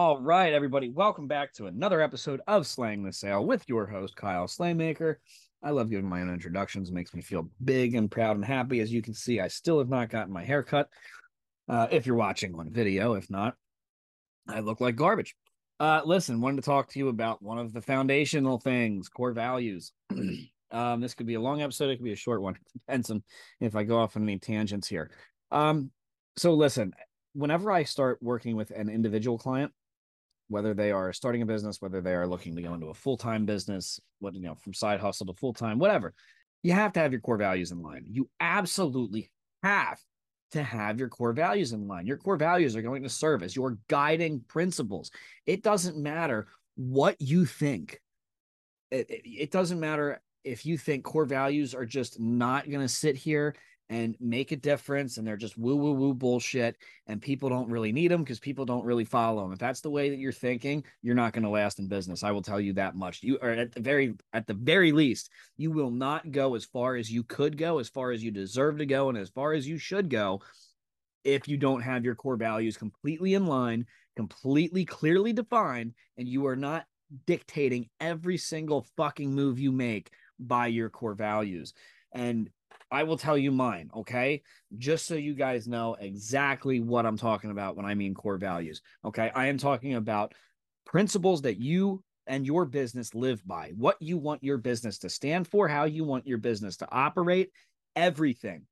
All right, everybody, welcome back to another episode of Slaying the Sale with your host, Kyle Slaymaker. I love giving my own introductions. It makes me feel big and proud and happy. As you can see, I still have not gotten my hair cut. Uh, if you're watching on video, if not, I look like garbage. Uh, listen, wanted to talk to you about one of the foundational things, core values. um, this could be a long episode, it could be a short one. Depends on if I go off on any tangents here. Um, so listen, whenever I start working with an individual client, whether they are starting a business, whether they are looking to go into a full time business, what you know, from side hustle to full time, whatever, you have to have your core values in line. You absolutely have to have your core values in line. Your core values are going to serve as your guiding principles. It doesn't matter what you think. It, it, it doesn't matter if you think core values are just not going to sit here and make a difference and they're just woo woo woo bullshit and people don't really need them because people don't really follow them if that's the way that you're thinking you're not going to last in business i will tell you that much. You are at the very at the very least you will not go as far as you could go as far as you deserve to go and as far as you should go if you don't have your core values completely in line completely clearly defined and you are not dictating every single fucking move you make by your core values. And I will tell you mine, okay? Just so you guys know exactly what I'm talking about when I mean core values, okay? I am talking about principles that you and your business live by, what you want your business to stand for, how you want your business to operate, everything.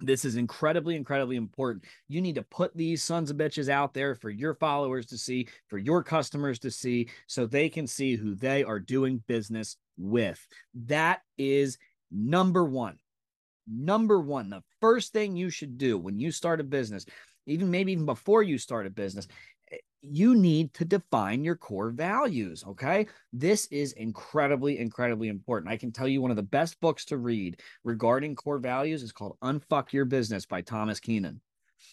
This is incredibly, incredibly important. You need to put these sons of bitches out there for your followers to see, for your customers to see, so they can see who they are doing business with. That is number one number one, the first thing you should do when you start a business, even maybe even before you start a business, eh, you need to define your core values. Okay. This is incredibly, incredibly important. I can tell you one of the best books to read regarding core values is called Unfuck Your Business by Thomas Keenan.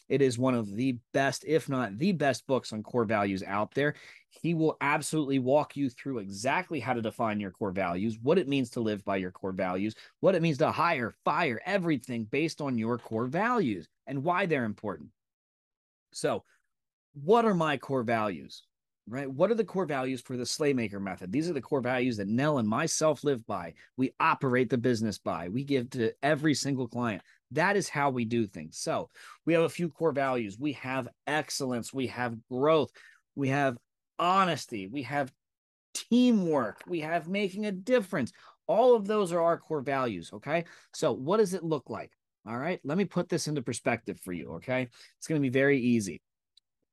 It is one of the best, if not the best books on core values out there. He will absolutely walk you through exactly how to define your core values, what it means to live by your core values, what it means to hire, fire, everything based on your core values and why they're important. So, what are my core values? Right? What are the core values for the Slaymaker method? These are the core values that Nell and myself live by. We operate the business by. We give to every single client. That is how we do things. So we have a few core values. We have excellence. We have growth. We have honesty. We have teamwork. We have making a difference. All of those are our core values. Okay. So what does it look like? All right. Let me put this into perspective for you. Okay. It's going to be very easy.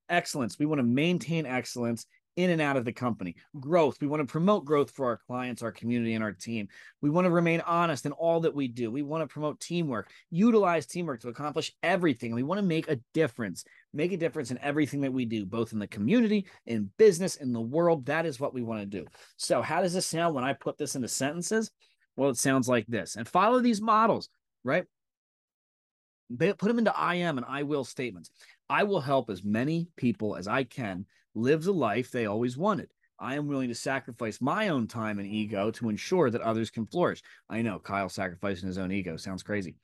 Excellence. We want to maintain excellence in and out of the company. Growth. We want to promote growth for our clients, our community, and our team. We want to remain honest in all that we do. We want to promote teamwork, utilize teamwork to accomplish everything. We want to make a difference, make a difference in everything that we do, both in the community, in business, in the world. That is what we want to do. So, how does this sound when I put this into sentences? Well, it sounds like this. And follow these models, right? Put them into I am and I will statements. I will help as many people as I can live the life they always wanted. I am willing to sacrifice my own time and ego to ensure that others can flourish. I know Kyle sacrificing his own ego sounds crazy.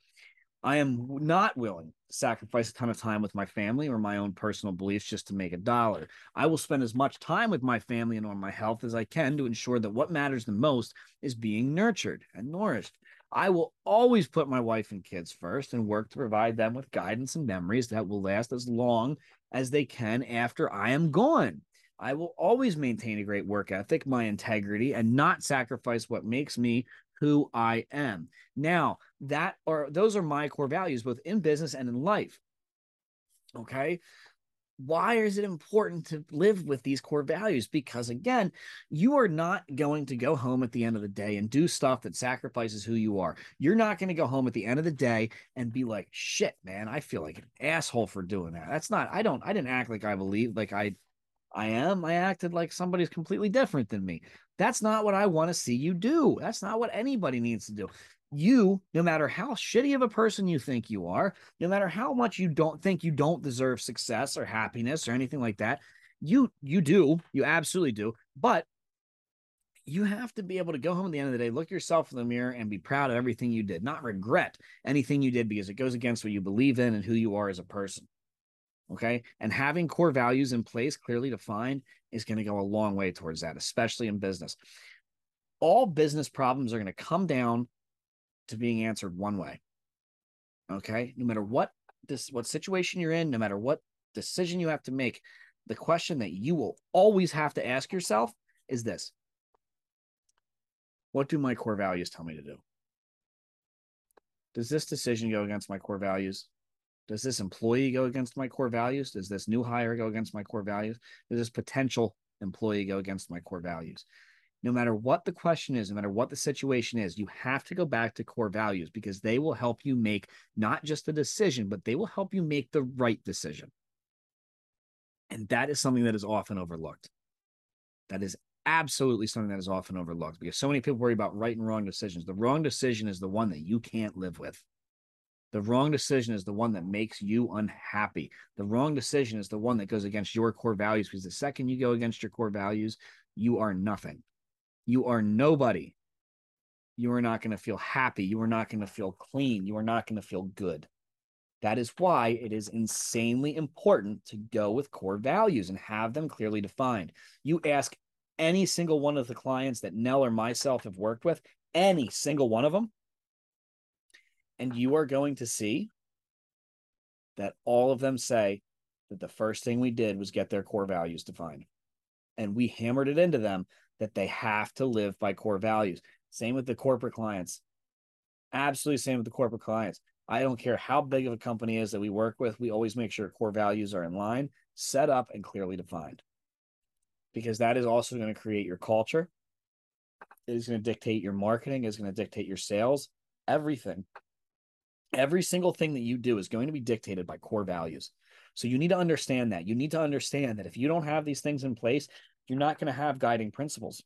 I am not willing to sacrifice a ton of time with my family or my own personal beliefs just to make a dollar. I will spend as much time with my family and on my health as I can to ensure that what matters the most is being nurtured and nourished. I will always put my wife and kids first and work to provide them with guidance and memories that will last as long as they can after I am gone. I will always maintain a great work ethic, my integrity, and not sacrifice what makes me who I am. Now, that are those are my core values, both in business and in life. Okay why is it important to live with these core values? Because again, you are not going to go home at the end of the day and do stuff that sacrifices who you are. You're not going to go home at the end of the day and be like, shit, man, I feel like an asshole for doing that. That's not, I don't, I didn't act like I believe, like I I am. I acted like somebody's completely different than me. That's not what I want to see you do. That's not what anybody needs to do. You, no matter how shitty of a person you think you are, no matter how much you don't think you don't deserve success or happiness or anything like that, you you do. You absolutely do. But you have to be able to go home at the end of the day, look yourself in the mirror and be proud of everything you did, not regret anything you did because it goes against what you believe in and who you are as a person. Okay. And having core values in place, clearly defined, is going to go a long way towards that, especially in business. All business problems are going to come down to being answered one way. Okay. No matter what this what situation you're in, no matter what decision you have to make, the question that you will always have to ask yourself is this What do my core values tell me to do? Does this decision go against my core values? Does this employee go against my core values? Does this new hire go against my core values? Does this potential employee go against my core values? No matter what the question is, no matter what the situation is, you have to go back to core values because they will help you make not just a decision, but they will help you make the right decision. And that is something that is often overlooked. That is absolutely something that is often overlooked because so many people worry about right and wrong decisions. The wrong decision is the one that you can't live with. The wrong decision is the one that makes you unhappy. The wrong decision is the one that goes against your core values because the second you go against your core values, you are nothing. You are nobody. You are not going to feel happy. You are not going to feel clean. You are not going to feel good. That is why it is insanely important to go with core values and have them clearly defined. You ask any single one of the clients that Nell or myself have worked with, any single one of them, and you are going to see that all of them say that the first thing we did was get their core values defined. And we hammered it into them that they have to live by core values. Same with the corporate clients. Absolutely same with the corporate clients. I don't care how big of a company is that we work with, we always make sure core values are in line, set up, and clearly defined. Because that is also going to create your culture. It is going to dictate your marketing, is going to dictate your sales, everything. Every single thing that you do is going to be dictated by core values. So you need to understand that. You need to understand that if you don't have these things in place, you're not going to have guiding principles.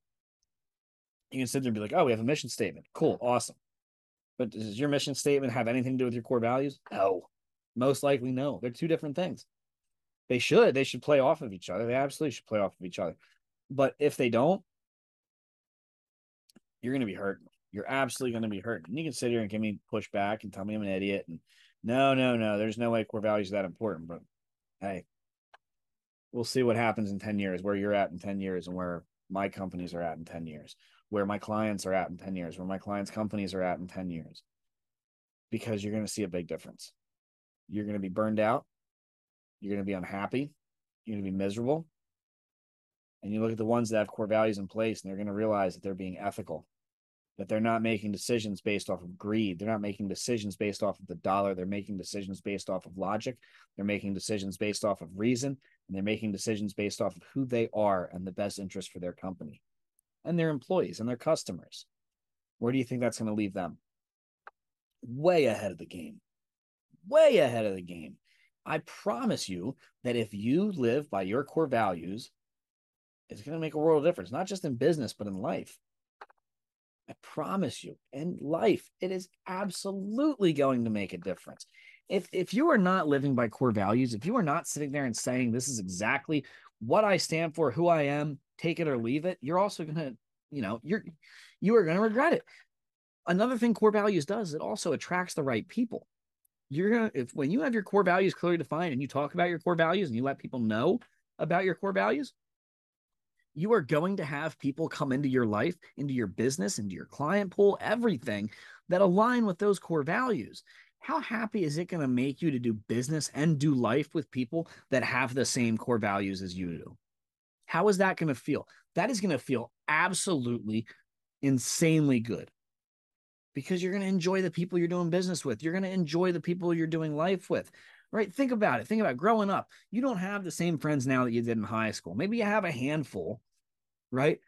You can sit there and be like, oh, we have a mission statement. Cool, awesome. But does your mission statement have anything to do with your core values? No. Most likely, no. They're two different things. They should. They should play off of each other. They absolutely should play off of each other. But if they don't, you're going to be hurt you're absolutely going to be hurt. And you can sit here and give me pushback and tell me I'm an idiot. And no, no, no, there's no way core values are that important. But hey, we'll see what happens in 10 years, where you're at in 10 years and where my companies are at in 10 years, where my clients are at in 10 years, where my clients' companies are at in 10 years. Because you're going to see a big difference. You're going to be burned out. You're going to be unhappy. You're going to be miserable. And you look at the ones that have core values in place and they're going to realize that they're being ethical that they're not making decisions based off of greed. They're not making decisions based off of the dollar. They're making decisions based off of logic. They're making decisions based off of reason. And they're making decisions based off of who they are and the best interest for their company and their employees and their customers. Where do you think that's going to leave them? Way ahead of the game. Way ahead of the game. I promise you that if you live by your core values, it's going to make a world of difference, not just in business, but in life. I promise you, in life, it is absolutely going to make a difference. If if you are not living by core values, if you are not sitting there and saying this is exactly what I stand for, who I am, take it or leave it, you're also going to, you know, you're you are going to regret it. Another thing core values does, it also attracts the right people. You're to if when you have your core values clearly defined and you talk about your core values and you let people know about your core values, you are going to have people come into your life, into your business, into your client pool, everything that align with those core values. How happy is it going to make you to do business and do life with people that have the same core values as you do? How is that going to feel? That is going to feel absolutely insanely good because you're going to enjoy the people you're doing business with. You're going to enjoy the people you're doing life with right? Think about it. Think about growing up. You don't have the same friends now that you did in high school. Maybe you have a handful, right?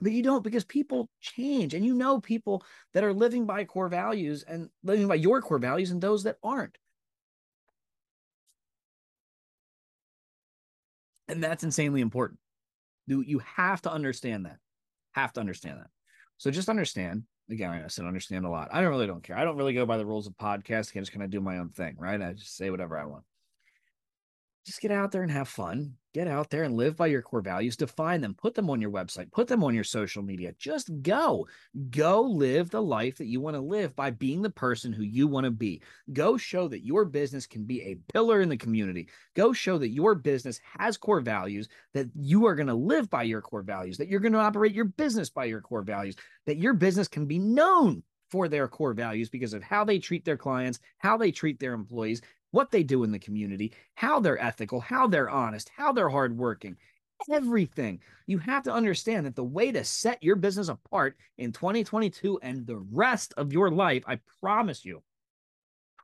But you don't because people change and you know people that are living by core values and living by your core values and those that aren't. And that's insanely important. You have to understand that. Have to understand that. So just understand. Again, I said understand a lot. I don't really don't care. I don't really go by the rules of podcasting. I just kind of do my own thing, right? I just say whatever I want just get out there and have fun. Get out there and live by your core values. Define them, put them on your website, put them on your social media. Just go. Go live the life that you want to live by being the person who you want to be. Go show that your business can be a pillar in the community. Go show that your business has core values, that you are going to live by your core values, that you're going to operate your business by your core values, that your business can be known for their core values because of how they treat their clients, how they treat their employees, what they do in the community, how they're ethical, how they're honest, how they're hardworking, everything. You have to understand that the way to set your business apart in 2022 and the rest of your life, I promise you,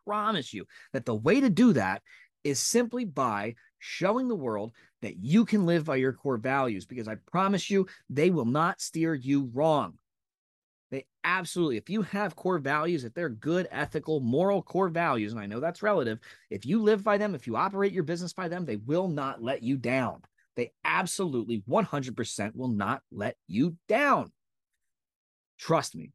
promise you that the way to do that is simply by showing the world that you can live by your core values because I promise you they will not steer you wrong. They absolutely, if you have core values, if they're good, ethical, moral core values, and I know that's relative, if you live by them, if you operate your business by them, they will not let you down. They absolutely 100% will not let you down. Trust me.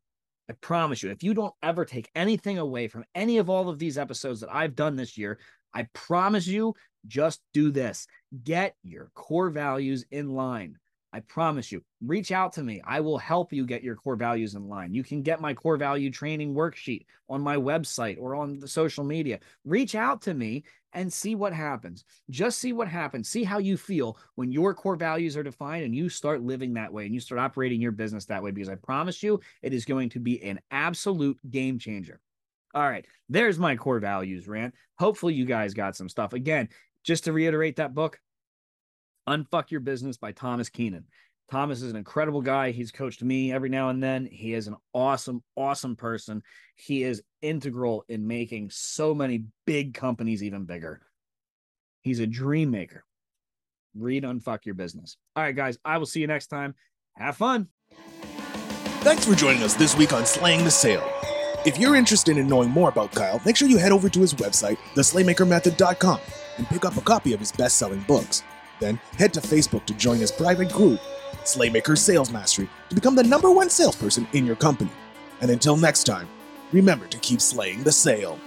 I promise you, if you don't ever take anything away from any of all of these episodes that I've done this year, I promise you, just do this get your core values in line. I promise you, reach out to me. I will help you get your core values in line. You can get my core value training worksheet on my website or on the social media. Reach out to me and see what happens. Just see what happens. See how you feel when your core values are defined and you start living that way and you start operating your business that way because I promise you it is going to be an absolute game changer. All right, there's my core values rant. Hopefully you guys got some stuff. Again, just to reiterate that book, Unfuck Your Business by Thomas Keenan. Thomas is an incredible guy. He's coached me every now and then. He is an awesome, awesome person. He is integral in making so many big companies even bigger. He's a dream maker. Read Unfuck Your Business. All right, guys, I will see you next time. Have fun. Thanks for joining us this week on Slaying the Sale. If you're interested in knowing more about Kyle, make sure you head over to his website, theslaymakermethod.com, and pick up a copy of his best selling books. Then head to Facebook to join his private group, Slaymaker Sales Mastery, to become the number one salesperson in your company. And until next time, remember to keep slaying the sale.